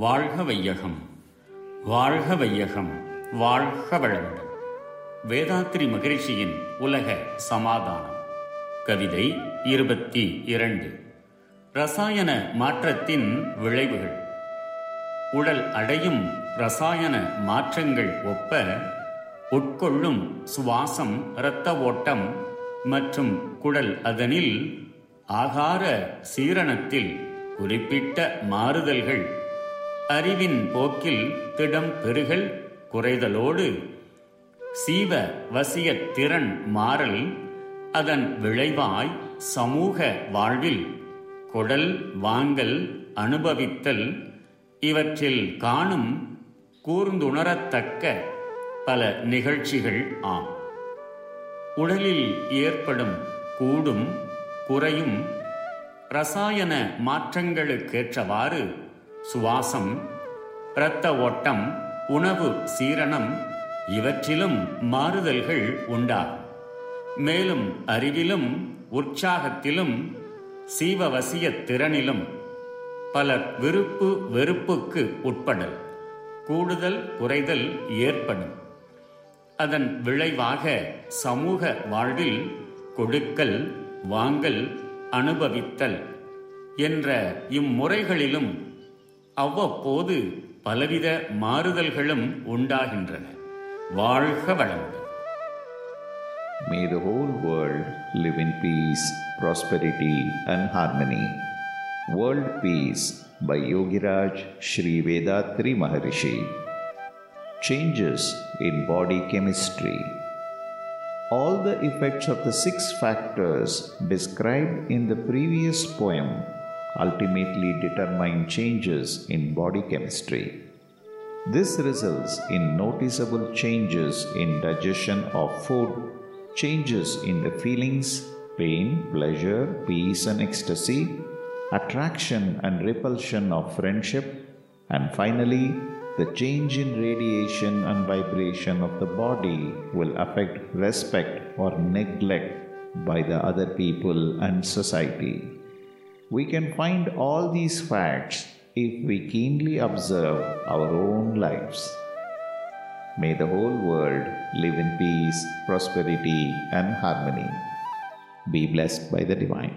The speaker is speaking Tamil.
வாழ்க வையகம் வாழ்க வையகம் வாழ்க வளமுடன். வேதாத்ரி மகரிஷியின் உலக சமாதானம். கவிதை இருபத்தி இரண்டு. ரசாயன மாற்றத்தின் விளைவுகள். உடல் அடையும் ரசாயன மாற்றங்கள் ஒப்ப உட்கொள்ளும் சுவாசம் இரத்த ஓட்டம் மற்றும் குடல் அதனில் ஆகார சீரணத்தில் குறிப்பிட்ட மாறுதல்கள் அறிவின் போக்கில் திடம் பெருகல் குறைதலோடு சீவ வசிய திறன் மாறல் அதன் விளைவாய் சமூக வாழ்வில் கொடல் வாங்கல் அனுபவித்தல் இவற்றில் காணும் கூர்ந்துணரத்தக்க பல நிகழ்ச்சிகள் ஆம். உடலில் ஏற்படும் கூடும் குறையும் ரசாயன மாற்றங்களுக்கேற்றவாறு சுவாசம் இரத்த ஓட்டம் உணவு சீரணம் இவற்றிலும் மாறுதல்கள் உண்டாகும். மேலும் அறிவிலும் உற்சாகத்திலும் சீவவசிய திறனிலும் பலர் விருப்பு வெறுப்புக்கு உட்படல் கூடுதல் குறைதல் ஏற்படும். அதன் விளைவாக சமூக வாழ்வில் கொடுக்கல் வாங்கல் அனுபவித்தல் என்ற இம்முறைகளிலும் அவ்வப்போது பலவித மாறுதல்களும் உண்டாகின்றன வாழ்க வளமுடன் May the whole world live in peace, prosperity, and harmony. World Peace by Yogiraj Sri Vedatri Maharishi. Changes in body chemistry. All the effects of the six factors described in the previous poem ultimately determine changes in body chemistry. This results in noticeable changes in digestion of food, changes in the feelings, pain, pleasure, peace, and ecstasy, attraction and repulsion of friendship, and finally, the change in radiation and vibration of the body will affect respect or neglect by the other people and society. We can find all these facts if we keenly observe our own lives. May the whole world live in peace, prosperity, and harmony. Be blessed by the Divine.